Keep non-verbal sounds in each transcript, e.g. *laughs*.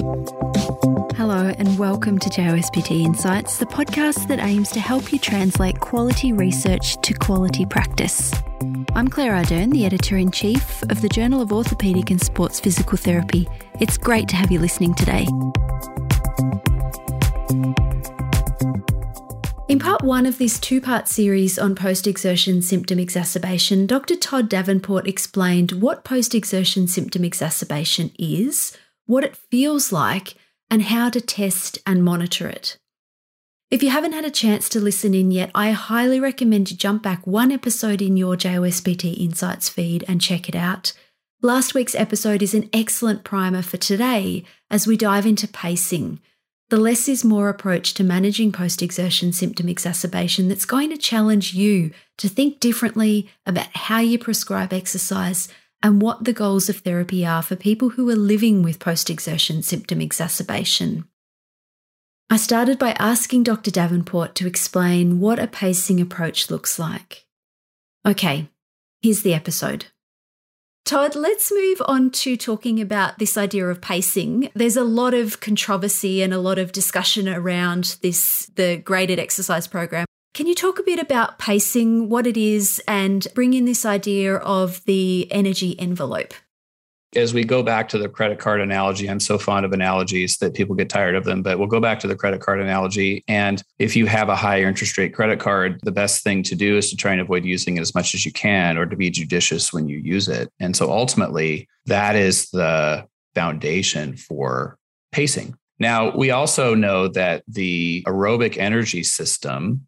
Hello, and welcome to JOSPT Insights, the podcast that aims to help you translate quality research to quality practice. I'm Claire Ardern, the editor in chief of the Journal of Orthopaedic and Sports Physical Therapy. It's great to have you listening today. In part one of this two part series on post exertion symptom exacerbation, Dr. Todd Davenport explained what post exertion symptom exacerbation is, what it feels like, and how to test and monitor it. If you haven't had a chance to listen in yet, I highly recommend you jump back one episode in your JOSPT Insights feed and check it out. Last week's episode is an excellent primer for today as we dive into pacing the less is more approach to managing post exertion symptom exacerbation that's going to challenge you to think differently about how you prescribe exercise and what the goals of therapy are for people who are living with post exertion symptom exacerbation. I started by asking Dr. Davenport to explain what a pacing approach looks like. Okay, here's the episode. Todd, let's move on to talking about this idea of pacing. There's a lot of controversy and a lot of discussion around this, the graded exercise program. Can you talk a bit about pacing, what it is, and bring in this idea of the energy envelope? as we go back to the credit card analogy, I'm so fond of analogies that people get tired of them, but we'll go back to the credit card analogy. And if you have a higher interest rate credit card, the best thing to do is to try and avoid using it as much as you can or to be judicious when you use it. And so ultimately, that is the foundation for pacing. Now, we also know that the aerobic energy system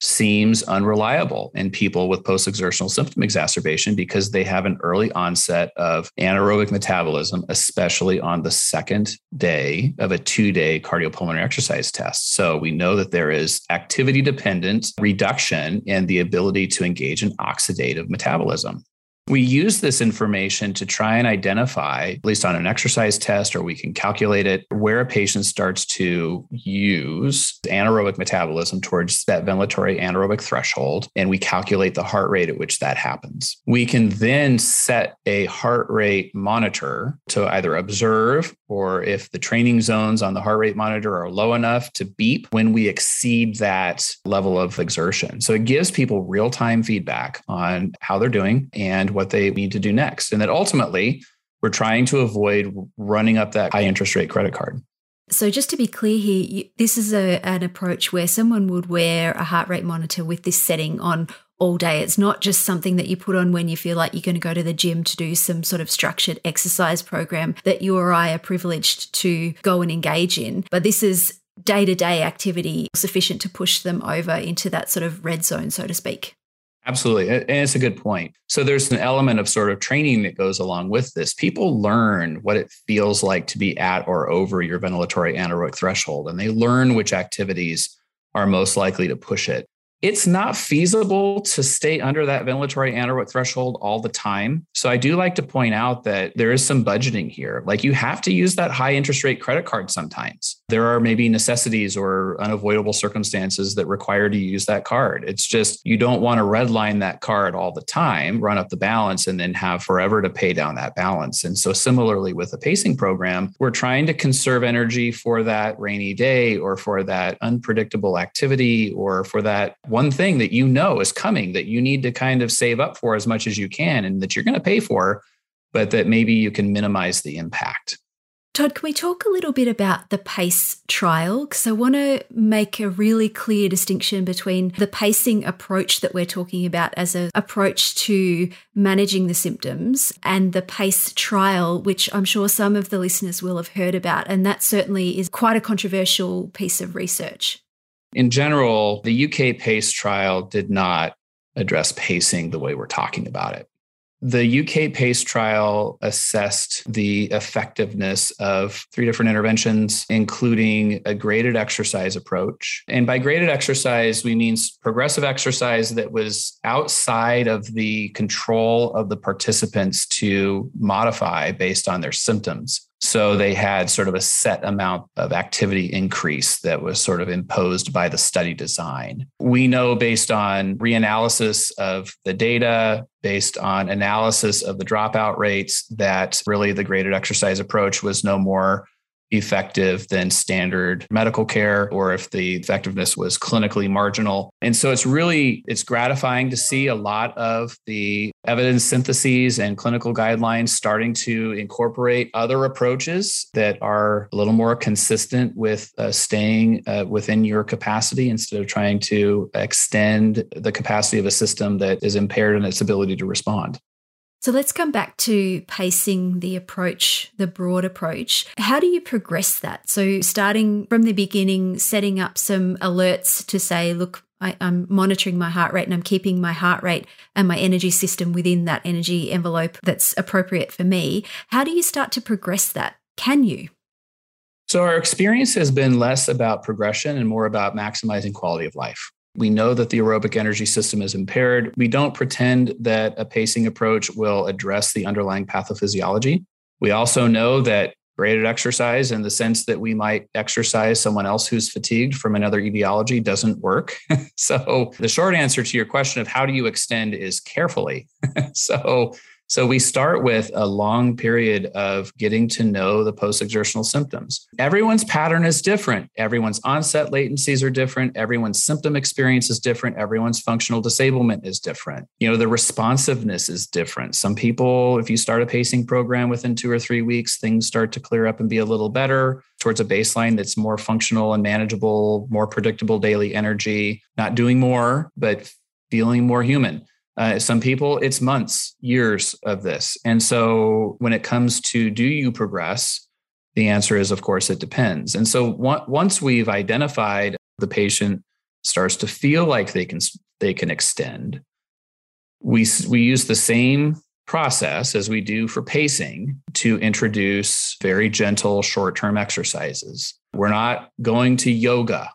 seems unreliable in people with post exertional symptom exacerbation because they have an early onset of anaerobic metabolism, especially on the second day of a two day cardiopulmonary exercise test. So we know that there is activity dependent reduction in the ability to engage in oxidative metabolism. We use this information to try and identify, at least on an exercise test, or we can calculate it, where a patient starts to use anaerobic metabolism towards that ventilatory anaerobic threshold. And we calculate the heart rate at which that happens. We can then set a heart rate monitor to either observe or if the training zones on the heart rate monitor are low enough to beep when we exceed that level of exertion. So it gives people real time feedback on how they're doing and what they need to do next. And that ultimately, we're trying to avoid running up that high interest rate credit card. So, just to be clear here, you, this is a, an approach where someone would wear a heart rate monitor with this setting on all day. It's not just something that you put on when you feel like you're going to go to the gym to do some sort of structured exercise program that you or I are privileged to go and engage in. But this is day to day activity sufficient to push them over into that sort of red zone, so to speak. Absolutely. And it's a good point. So there's an element of sort of training that goes along with this. People learn what it feels like to be at or over your ventilatory anaerobic threshold, and they learn which activities are most likely to push it it's not feasible to stay under that ventilatory anaerobic threshold all the time. So I do like to point out that there is some budgeting here. Like you have to use that high interest rate credit card sometimes. There are maybe necessities or unavoidable circumstances that require to use that card. It's just you don't want to redline that card all the time, run up the balance, and then have forever to pay down that balance. And so similarly with the pacing program, we're trying to conserve energy for that rainy day or for that unpredictable activity or for that one thing that you know is coming that you need to kind of save up for as much as you can and that you're going to pay for, but that maybe you can minimize the impact. Todd, can we talk a little bit about the PACE trial? Because I want to make a really clear distinction between the pacing approach that we're talking about as an approach to managing the symptoms and the PACE trial, which I'm sure some of the listeners will have heard about. And that certainly is quite a controversial piece of research. In general, the UK PACE trial did not address pacing the way we're talking about it. The UK PACE trial assessed the effectiveness of three different interventions, including a graded exercise approach. And by graded exercise, we mean progressive exercise that was outside of the control of the participants to modify based on their symptoms. So they had sort of a set amount of activity increase that was sort of imposed by the study design. We know based on reanalysis of the data, based on analysis of the dropout rates, that really the graded exercise approach was no more effective than standard medical care or if the effectiveness was clinically marginal. And so it's really it's gratifying to see a lot of the evidence syntheses and clinical guidelines starting to incorporate other approaches that are a little more consistent with uh, staying uh, within your capacity instead of trying to extend the capacity of a system that is impaired in its ability to respond. So let's come back to pacing the approach, the broad approach. How do you progress that? So, starting from the beginning, setting up some alerts to say, look, I, am monitoring my heart rate and I'm keeping my heart rate and my energy system within that energy envelope that's appropriate for me. How do you start to progress that? Can you? So, our experience has been less about progression and more about maximizing quality of life. We know that the aerobic energy system is impaired. We don't pretend that a pacing approach will address the underlying pathophysiology. We also know that graded exercise in the sense that we might exercise someone else who's fatigued from another etiology doesn't work. *laughs* so the short answer to your question of how do you extend is carefully. *laughs* so so we start with a long period of getting to know the post exertional symptoms. Everyone's pattern is different. Everyone's onset latencies are different. Everyone's symptom experience is different. Everyone's functional disablement is different. You know, the responsiveness is different. Some people, if you start a pacing program within two or three weeks, things start to clear up and be a little better towards a baseline that's more functional and manageable, more predictable daily energy, not doing more, but feeling more human. Uh, some people, it's months, years of this. And so when it comes to do you progress, the answer is, of course, it depends. And so once we've identified the patient starts to feel like they can they can extend, we we use the same process as we do for pacing to introduce very gentle short-term exercises. We're not going to yoga.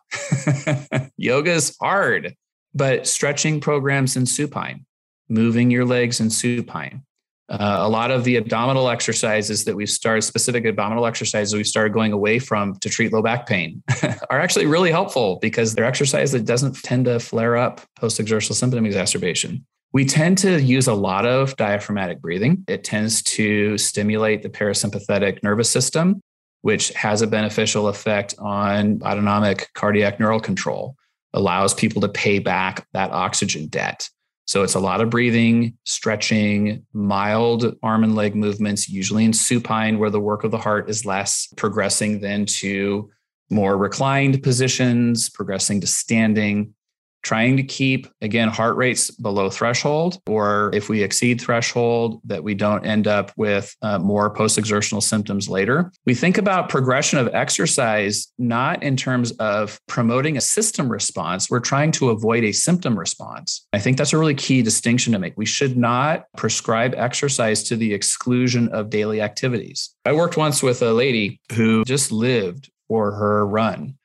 *laughs* yoga is hard, but stretching programs in supine moving your legs in supine. Uh, a lot of the abdominal exercises that we've started, specific abdominal exercises we've started going away from to treat low back pain, *laughs* are actually really helpful because they're exercise that doesn't tend to flare up post exertional symptom exacerbation. We tend to use a lot of diaphragmatic breathing. It tends to stimulate the parasympathetic nervous system, which has a beneficial effect on autonomic cardiac neural control, allows people to pay back that oxygen debt. So it's a lot of breathing, stretching, mild arm and leg movements, usually in supine where the work of the heart is less, progressing then to more reclined positions, progressing to standing, trying to keep again heart rates below threshold or if we exceed threshold that we don't end up with uh, more post-exertional symptoms later. We think about progression of exercise not in terms of promoting a system response. We're trying to avoid a symptom response. I think that's a really key distinction to make. We should not prescribe exercise to the exclusion of daily activities. I worked once with a lady who just lived for her run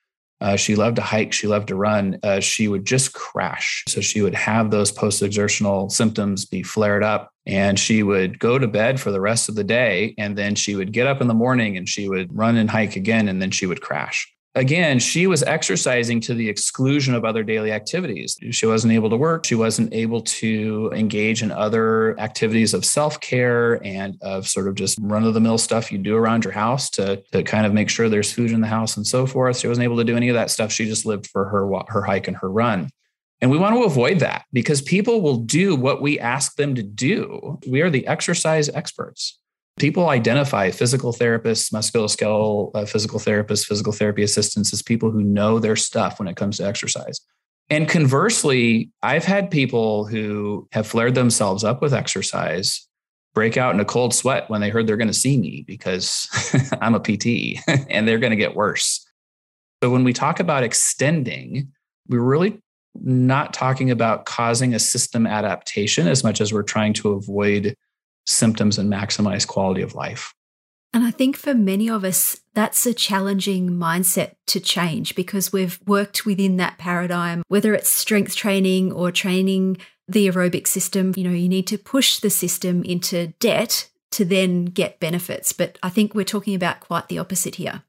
uh, she loved to hike. She loved to run. Uh, she would just crash. So she would have those post exertional symptoms be flared up and she would go to bed for the rest of the day. And then she would get up in the morning and she would run and hike again. And then she would crash again, she was exercising to the exclusion of other daily activities. She wasn't able to work. She wasn't able to engage in other activities of self care and of sort of just run of the mill stuff you do around your house to, to kind of make sure there's food in the house and so forth. She wasn't able to do any of that stuff. She just lived for her, her hike and her run. And we want to avoid that because people will do what we ask them to do. We are the exercise experts people identify physical therapists, musculoskeletal uh, physical therapists, physical therapy assistants as people who know their stuff when it comes to exercise. And conversely, I've had people who have flared themselves up with exercise break out in a cold sweat when they heard they're going to see me because *laughs* I'm a PT *laughs* and they're going to get worse. So when we talk about extending, we're really not talking about causing a system adaptation as much as we're trying to avoid symptoms and maximize quality of life. And I think for many of us, that's a challenging mindset to change because we've worked within that paradigm, whether it's strength training or training the aerobic system. You know, you need to push the system into debt to then get benefits. But I think we're talking about quite the opposite here.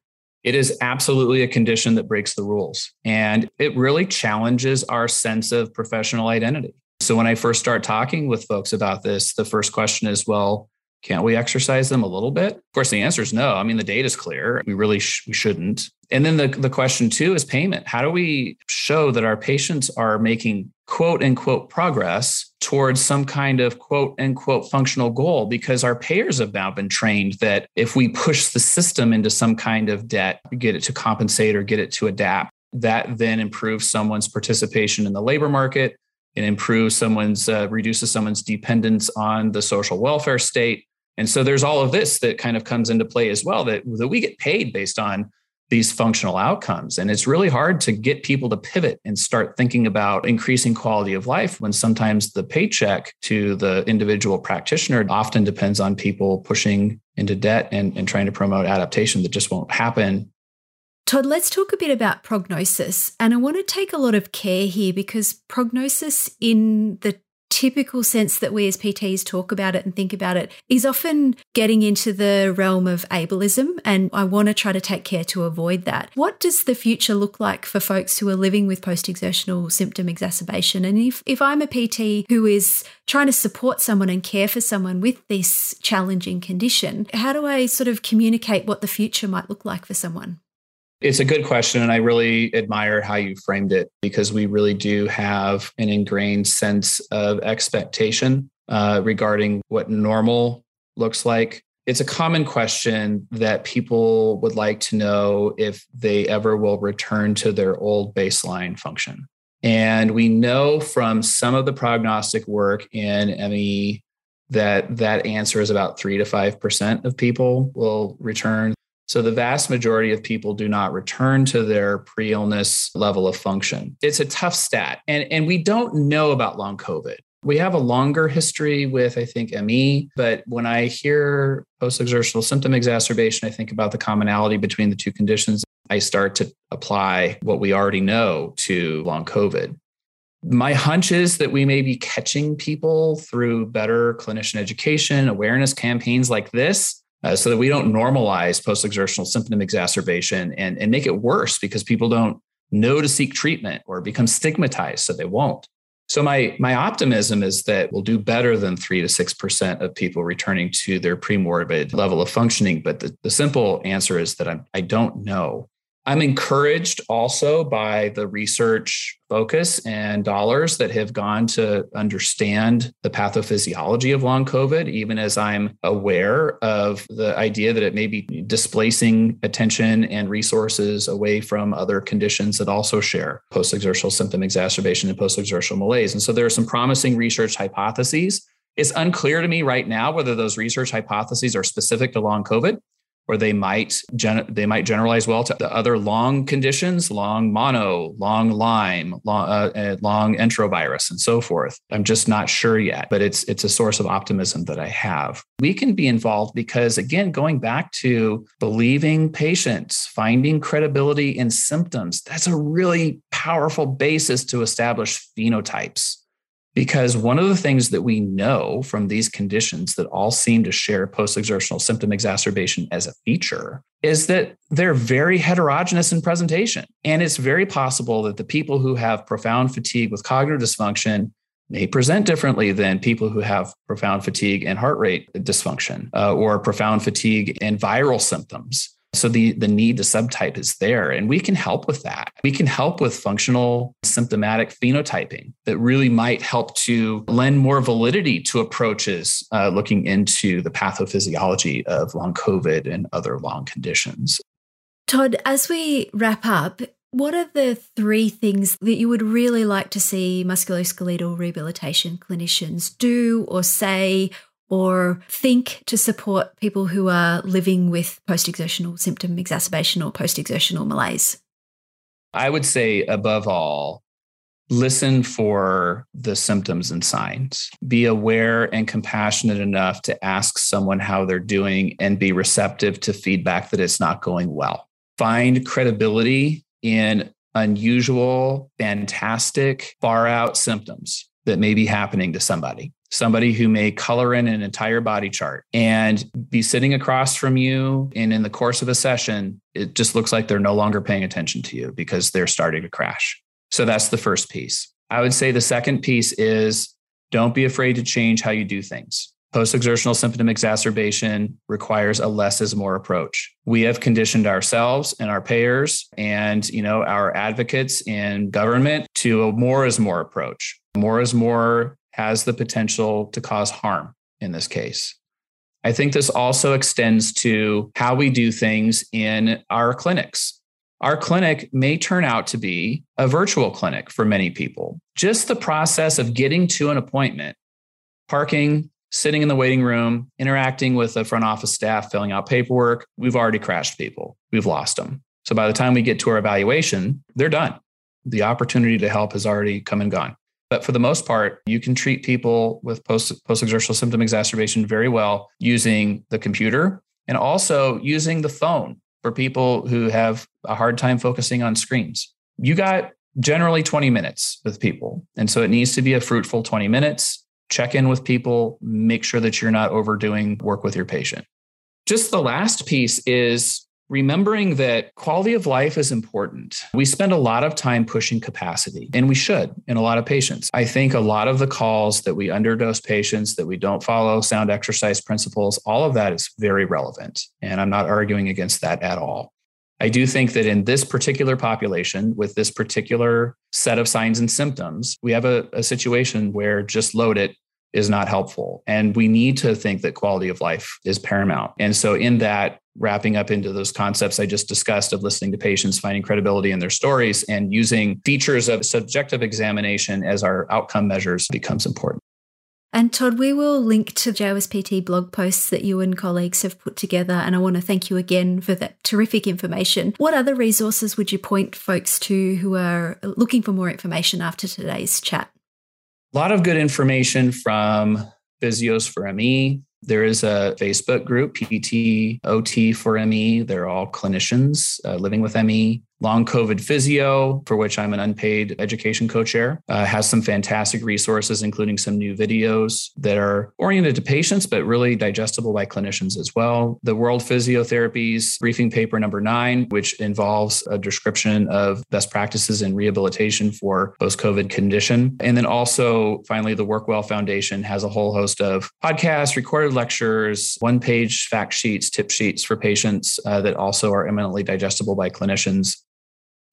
It is absolutely a condition that breaks the rules. And it really challenges our sense of professional identity. So when I first start talking with folks about this, the first question is, well, Can't we exercise them a little bit? Of course, the answer is no. I mean, the data is clear. We really sh- we shouldn't. And then the, the question too is payment. How do we show that our patients are making quote unquote progress towards some kind of quote unquote functional goal? Because our payers have now been trained that if we push the system into some kind of debt, get it to compensate or get it to adapt, that then improves someone's participation in the labor market. It improves someone's, uh, reduces someone's dependence on the social welfare state. And so there's all of this that kind of comes into play as well that, that we get paid based on these functional outcomes. And it's really hard to get people to pivot and start thinking about increasing quality of life when sometimes the paycheck to the individual practitioner often depends on people pushing into debt and, and trying to promote adaptation that just won't happen Todd, let's talk a bit about prognosis. And I want to take a lot of care here because prognosis, in the typical sense that we as PTs talk about it and think about it is often getting into the realm of ableism. And I want to try to take care to avoid that. What does the future look like for folks who are living with post exertional symptom exacerbation? And if, if I'm a PT who is trying to support someone and care for someone with this challenging condition, how do I sort of communicate what the future might look like for someone? It's a good question. And I really admire how you framed it because we really do have an ingrained sense of expectation uh, regarding what normal looks like. It's a common question that people would like to know if they ever will return to their old baseline function. And we know from some of the prognostic work in ME that that answer is about three to 5% of people will return. So the vast majority of people do not return to their pre illness level of function. It's a tough stat. And, and we don't know about long COVID. We have a longer history with, I think, ME, but when I hear post exertional symptom exacerbation, I think about the commonality between the two conditions. I start to apply what we already know to long COVID. My hunch is that we may be catching people through better clinician education, awareness campaigns like this uh, so that we don't normalize post exertional symptom exacerbation and, and make it worse because people don't know to seek treatment or become stigmatized, so they won't. So my my optimism is that we'll do better than three to six percent of people returning to their premorbid level of functioning. But the, the simple answer is that I'm, I don't know. I'm encouraged also by the research focus and dollars that have gone to understand the pathophysiology of long COVID, even as I'm aware of the idea that it may be displacing attention and resources away from other conditions that also share post exertional symptom exacerbation and post exertional malaise. And so there are some promising research hypotheses. It's unclear to me right now whether those research hypotheses are specific to long COVID or they might gen- they might generalize well to the other long conditions, long mono, long Lyme, long, uh, long enterovirus, and so forth. I'm just not sure yet, but it's it's a source of optimism that I have. We can be involved because again, going back to believing patients, finding credibility in symptoms, that's a really powerful basis to establish phenotypes because one of the things that we know from these conditions that all seem to share post exertional symptom exacerbation as a feature is that they're very heterogeneous in presentation. And it's very possible that the people who have profound fatigue with cognitive dysfunction may present differently than people who have profound fatigue and heart rate dysfunction uh, or profound fatigue and viral symptoms. So the, the need to subtype is there, and we can help with that. We can help with functional symptomatic phenotyping that really might help to lend more validity to approaches uh, looking into the pathophysiology of long COVID and other long conditions. Todd, as we wrap up, what are the three things that you would really like to see musculoskeletal rehabilitation clinicians do or say or think to support people who are living with post exertional symptom exacerbation or post exertional malaise? I would say, above all, listen for the symptoms and signs. Be aware and compassionate enough to ask someone how they're doing and be receptive to feedback that it's not going well. Find credibility in unusual, fantastic, far out symptoms that may be happening to somebody somebody who may color in an entire body chart and be sitting across from you. And in the course of a session, it just looks like they're no longer paying attention to you because they're starting to crash. So that's the first piece. I would say the second piece is don't be afraid to change how you do things. Post exertional symptom exacerbation requires a less is more approach. We have conditioned ourselves and our payers and you know our advocates in government to a more is more approach. More is more has the potential to cause harm in this case. I think this also extends to how we do things in our clinics. Our clinic may turn out to be a virtual clinic for many people. Just the process of getting to an appointment, parking, sitting in the waiting room, interacting with the front office staff, filling out paperwork, we've already crashed people. We've lost them. So by the time we get to our evaluation, they're done. The opportunity to help has already come and gone. But for the most part, you can treat people with post post exertional symptom exacerbation very well using the computer and also using the phone for people who have a hard time focusing on screens. You got generally 20 minutes with people. And so it needs to be a fruitful 20 minutes. Check in with people, make sure that you're not overdoing work with your patient. Just the last piece is remembering that quality of life is important. We spend a lot of time pushing capacity, and we should in a lot of patients. I think a lot of the calls that we underdose patients, that we don't follow sound exercise principles, all of that is very relevant. And I'm not arguing against that at all. I do think that in this particular population, with this particular set of signs and symptoms, we have a, a situation where just load it is not helpful. And we need to think that quality of life is paramount. And so, in that, wrapping up into those concepts I just discussed of listening to patients, finding credibility in their stories, and using features of subjective examination as our outcome measures becomes important. And Todd, we will link to JOSPT blog posts that you and colleagues have put together. And I want to thank you again for that terrific information. What other resources would you point folks to who are looking for more information after today's chat? A lot of good information from Physios for ME. There is a Facebook group, PT OT for ME. They're all clinicians uh, living with ME. Long COVID Physio, for which I'm an unpaid education co chair, uh, has some fantastic resources, including some new videos that are oriented to patients, but really digestible by clinicians as well. The World Physiotherapy's briefing paper number nine, which involves a description of best practices in rehabilitation for post COVID condition. And then also, finally, the Workwell Foundation has a whole host of podcasts, recorded lectures, one page fact sheets, tip sheets for patients uh, that also are eminently digestible by clinicians.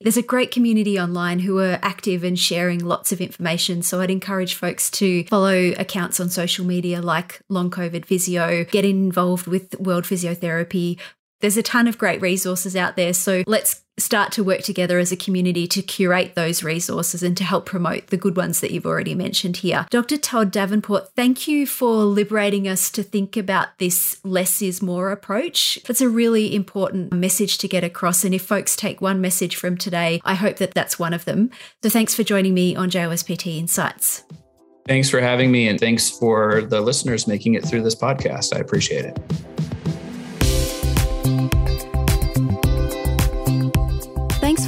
There's a great community online who are active and sharing lots of information. So I'd encourage folks to follow accounts on social media like Long COVID Physio, get involved with World Physiotherapy, there's a ton of great resources out there. So let's start to work together as a community to curate those resources and to help promote the good ones that you've already mentioned here. Dr. Todd Davenport, thank you for liberating us to think about this less is more approach. That's a really important message to get across. And if folks take one message from today, I hope that that's one of them. So thanks for joining me on JOSPT Insights. Thanks for having me, and thanks for the listeners making it through this podcast. I appreciate it.